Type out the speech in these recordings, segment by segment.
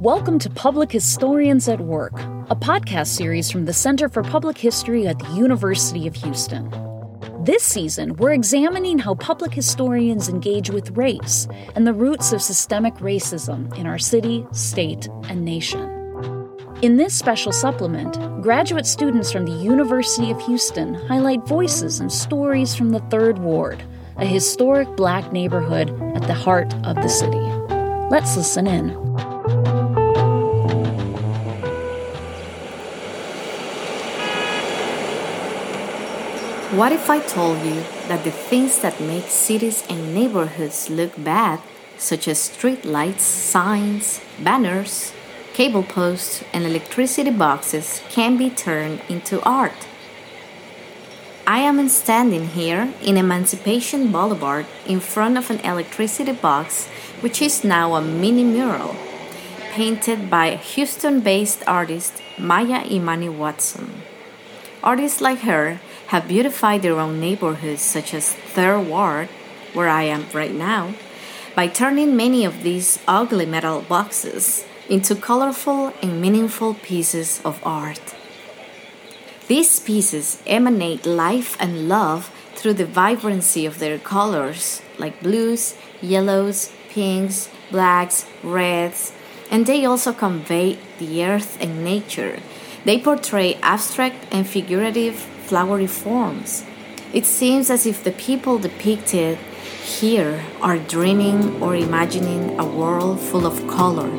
Welcome to Public Historians at Work, a podcast series from the Center for Public History at the University of Houston. This season, we're examining how public historians engage with race and the roots of systemic racism in our city, state, and nation. In this special supplement, graduate students from the University of Houston highlight voices and stories from the Third Ward, a historic black neighborhood at the heart of the city. Let's listen in. What if I told you that the things that make cities and neighborhoods look bad, such as street lights, signs, banners, cable posts, and electricity boxes can be turned into art. I am standing here in Emancipation Boulevard in front of an electricity box, which is now a mini mural painted by Houston based artist Maya Imani Watson. Artists like her have beautified their own neighborhoods, such as Third Ward, where I am right now, by turning many of these ugly metal boxes into colorful and meaningful pieces of art. These pieces emanate life and love through the vibrancy of their colors, like blues, yellows, pinks, blacks, reds, and they also convey the earth and nature. They portray abstract and figurative flowery forms. It seems as if the people depicted here are dreaming or imagining a world full of color.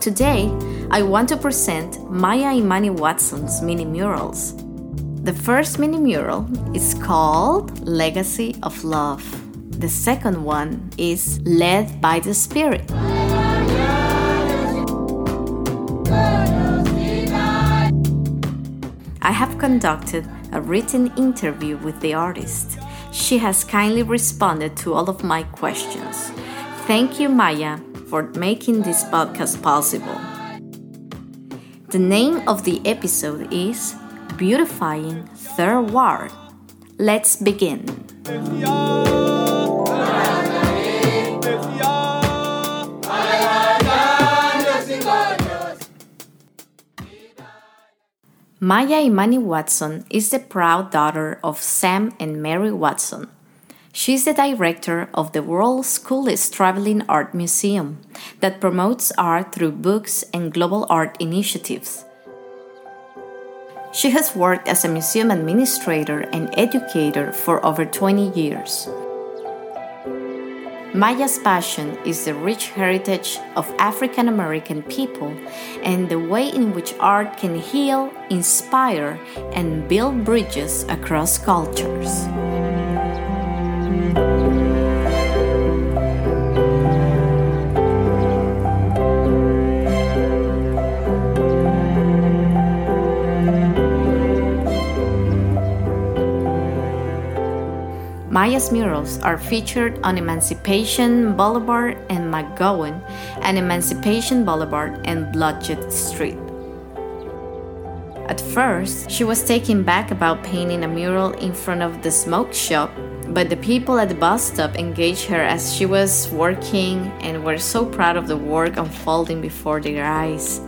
Today, I want to present Maya Imani Watson's mini murals. The first mini mural is called Legacy of Love. The second one is Led by the Spirit. I have conducted a written interview with the artist. She has kindly responded to all of my questions. Thank you, Maya, for making this podcast possible. The name of the episode is Beautifying Third Ward. Let's begin. Maya Imani Watson is the proud daughter of Sam and Mary Watson. She is the director of the world's coolest traveling art museum that promotes art through books and global art initiatives. She has worked as a museum administrator and educator for over 20 years. Maya's passion is the rich heritage of African American people and the way in which art can heal, inspire, and build bridges across cultures. Maya's murals are featured on Emancipation Boulevard and McGowan and Emancipation Boulevard and Blodgett Street. At first, she was taken back about painting a mural in front of the smoke shop, but the people at the bus stop engaged her as she was working and were so proud of the work unfolding before their eyes.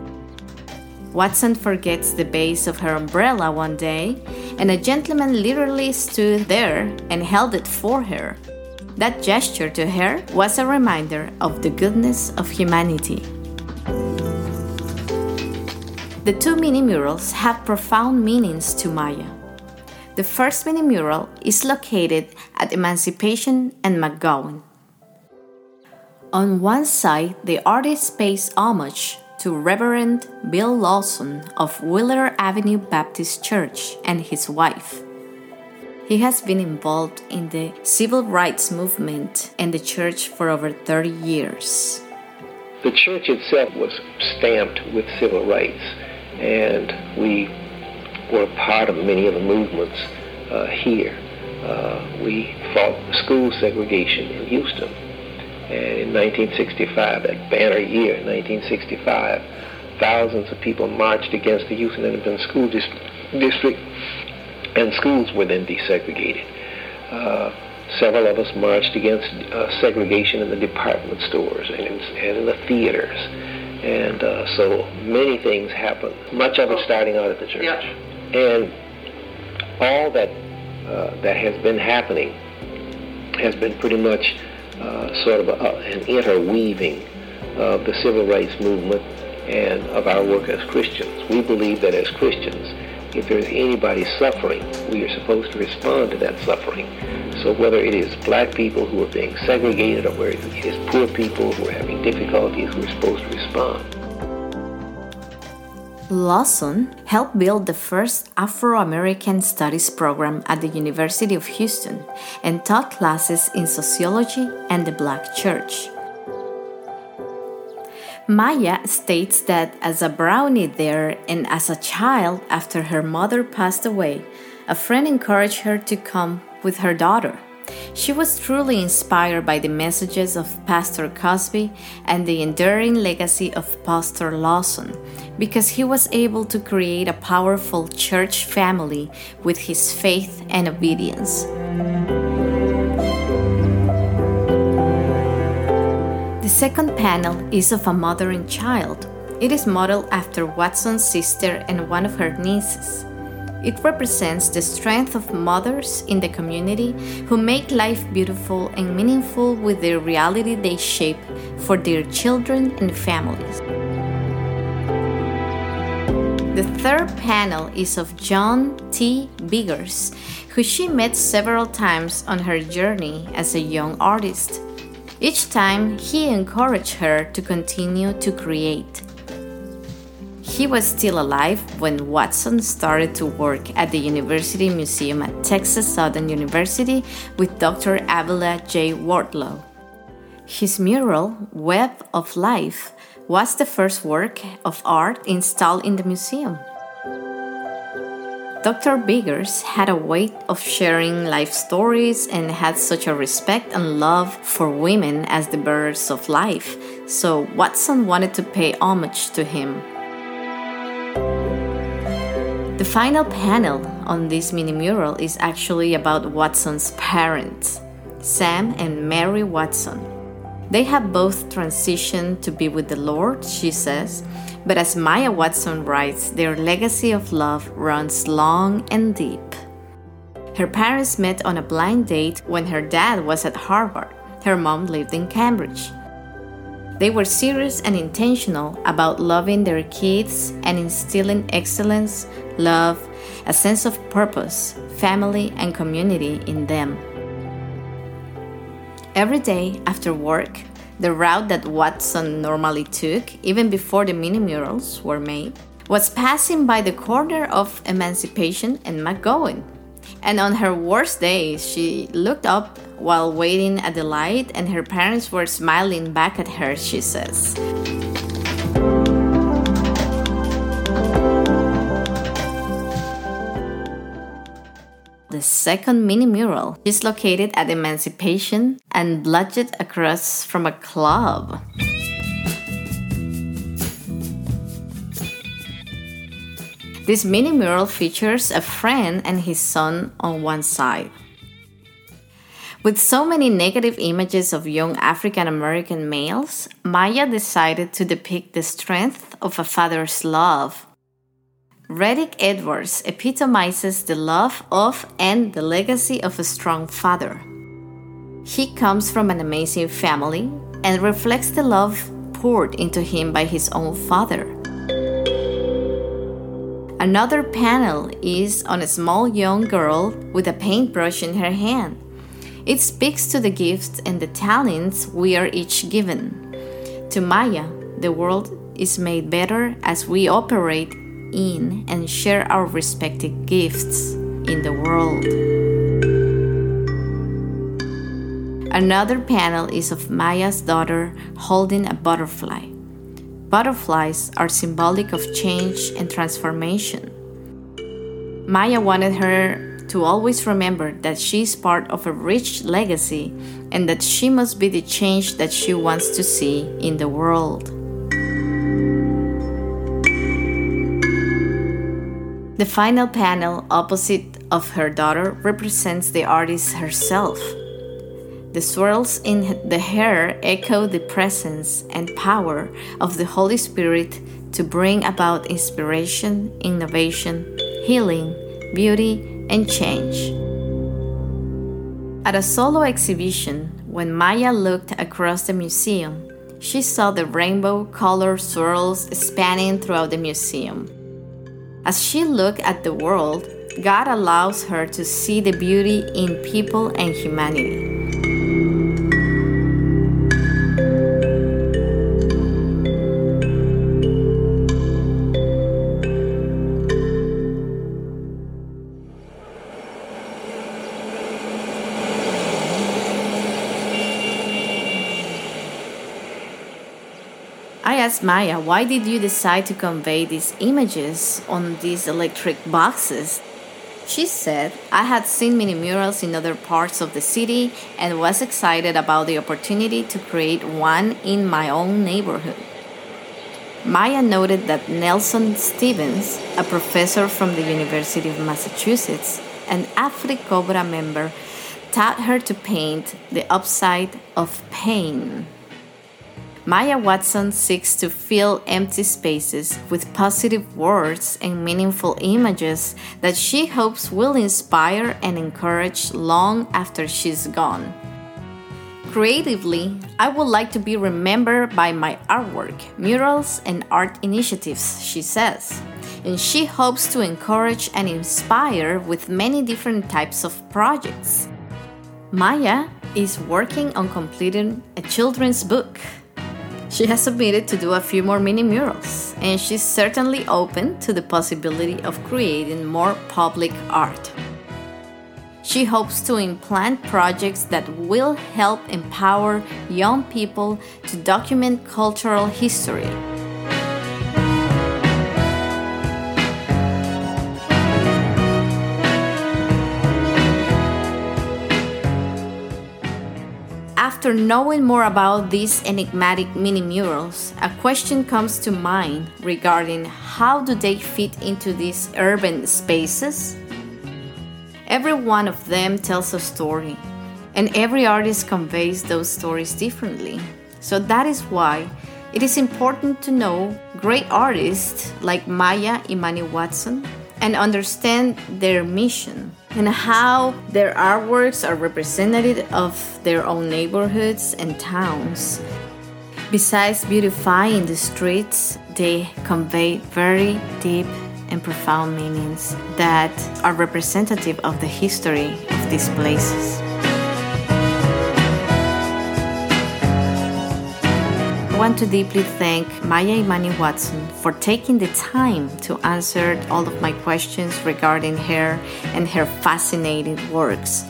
Watson forgets the base of her umbrella one day, and a gentleman literally stood there and held it for her. That gesture to her was a reminder of the goodness of humanity. The two mini murals have profound meanings to Maya. The first mini mural is located at Emancipation and McGowan. On one side, the artist pays homage to Reverend Bill Lawson of Wheeler Avenue Baptist Church and his wife. He has been involved in the civil rights movement and the church for over 30 years. The church itself was stamped with civil rights, and we were part of many of the movements uh, here. Uh, we fought school segregation in Houston. And in 1965, that banner year, 1965, thousands of people marched against the Houston Independent School District and schools were then desegregated. Uh, several of us marched against uh, segregation in the department stores and in, and in the theaters. And uh, so many things happened, much of it starting out at the church. Yeah. And all that, uh, that has been happening has been pretty much uh, sort of a, an interweaving of the civil rights movement and of our work as Christians. We believe that as Christians, if there's anybody suffering, we are supposed to respond to that suffering. So whether it is black people who are being segregated or whether it is poor people who are having difficulties, we're supposed to respond. Lawson helped build the first Afro American Studies program at the University of Houston and taught classes in sociology and the Black Church. Maya states that as a brownie there and as a child after her mother passed away, a friend encouraged her to come with her daughter. She was truly inspired by the messages of Pastor Cosby and the enduring legacy of Pastor Lawson because he was able to create a powerful church family with his faith and obedience. The second panel is of a mother and child. It is modeled after Watson's sister and one of her nieces. It represents the strength of mothers in the community who make life beautiful and meaningful with the reality they shape for their children and families. The third panel is of John T. Biggers, who she met several times on her journey as a young artist. Each time, he encouraged her to continue to create. He was still alive when Watson started to work at the University Museum at Texas Southern University with Dr. Alvia J. Wardlaw. His mural, Web of Life, was the first work of art installed in the museum. Dr. Biggers had a way of sharing life stories and had such a respect and love for women as the bearers of life, so Watson wanted to pay homage to him. The final panel on this mini mural is actually about Watson's parents, Sam and Mary Watson. They have both transitioned to be with the Lord, she says, but as Maya Watson writes, their legacy of love runs long and deep. Her parents met on a blind date when her dad was at Harvard. Her mom lived in Cambridge. They were serious and intentional about loving their kids and instilling excellence, love, a sense of purpose, family, and community in them. Every day after work, the route that Watson normally took, even before the mini murals were made, was passing by the corner of Emancipation and McGowan. And on her worst days, she looked up while waiting at the light, and her parents were smiling back at her, she says. The second mini mural is located at Emancipation and Blodgett across from a club. This mini mural features a friend and his son on one side. With so many negative images of young African American males, Maya decided to depict the strength of a father's love. Reddick Edwards epitomizes the love of and the legacy of a strong father. He comes from an amazing family and reflects the love poured into him by his own father. Another panel is on a small young girl with a paintbrush in her hand. It speaks to the gifts and the talents we are each given. To Maya, the world is made better as we operate in and share our respective gifts in the world. Another panel is of Maya's daughter holding a butterfly. Butterflies are symbolic of change and transformation. Maya wanted her to always remember that she is part of a rich legacy and that she must be the change that she wants to see in the world. The final panel opposite of her daughter represents the artist herself. The swirls in the hair echo the presence and power of the Holy Spirit to bring about inspiration, innovation, healing, beauty, and change. At a solo exhibition, when Maya looked across the museum, she saw the rainbow colored swirls spanning throughout the museum. As she looked at the world, God allows her to see the beauty in people and humanity. Maya, why did you decide to convey these images on these electric boxes? She said, I had seen many murals in other parts of the city and was excited about the opportunity to create one in my own neighborhood. Maya noted that Nelson Stevens, a professor from the University of Massachusetts, an AfriCobra member, taught her to paint the upside of pain. Maya Watson seeks to fill empty spaces with positive words and meaningful images that she hopes will inspire and encourage long after she's gone. Creatively, I would like to be remembered by my artwork, murals, and art initiatives, she says. And she hopes to encourage and inspire with many different types of projects. Maya is working on completing a children's book she has submitted to do a few more mini murals, and she's certainly open to the possibility of creating more public art. She hopes to implant projects that will help empower young people to document cultural history After knowing more about these enigmatic mini murals, a question comes to mind regarding how do they fit into these urban spaces? Every one of them tells a story, and every artist conveys those stories differently. So that is why it is important to know great artists like Maya Imani Watson and understand their mission and how their artworks are representative of their own neighborhoods and towns. Besides beautifying the streets, they convey very deep and profound meanings that are representative of the history of these places. I want to deeply thank Maya Imani Watson for taking the time to answer all of my questions regarding her and her fascinating works.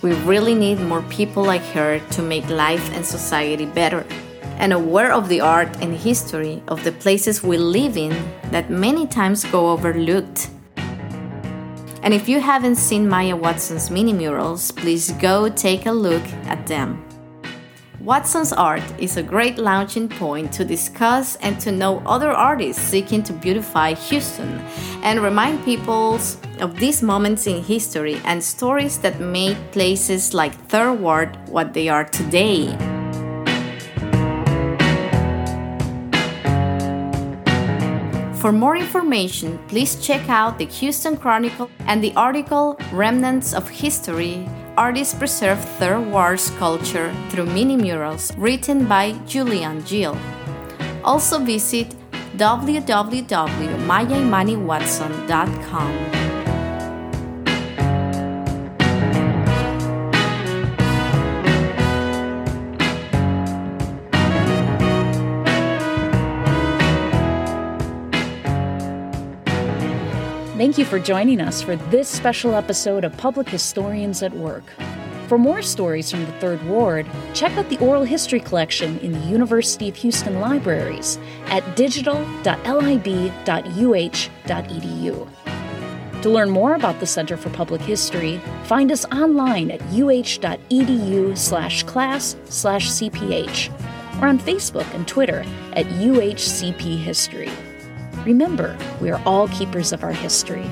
We really need more people like her to make life and society better and aware of the art and history of the places we live in that many times go overlooked. And if you haven't seen Maya Watson's mini murals, please go take a look at them. Watson's art is a great launching point to discuss and to know other artists seeking to beautify Houston and remind people of these moments in history and stories that made places like Third Ward what they are today. For more information, please check out the Houston Chronicle and the article Remnants of History artists preserve Third Ward culture through mini murals written by Julian Gill. Also visit www.mayaimaniwatson.com. Thank you for joining us for this special episode of Public Historians at Work. For more stories from the Third Ward, check out the Oral History Collection in the University of Houston libraries at digital.lib.uh.edu. To learn more about the Center for Public History, find us online at uh.edu slash class slash CPH or on Facebook and Twitter at UHCP History. Remember, we are all keepers of our history.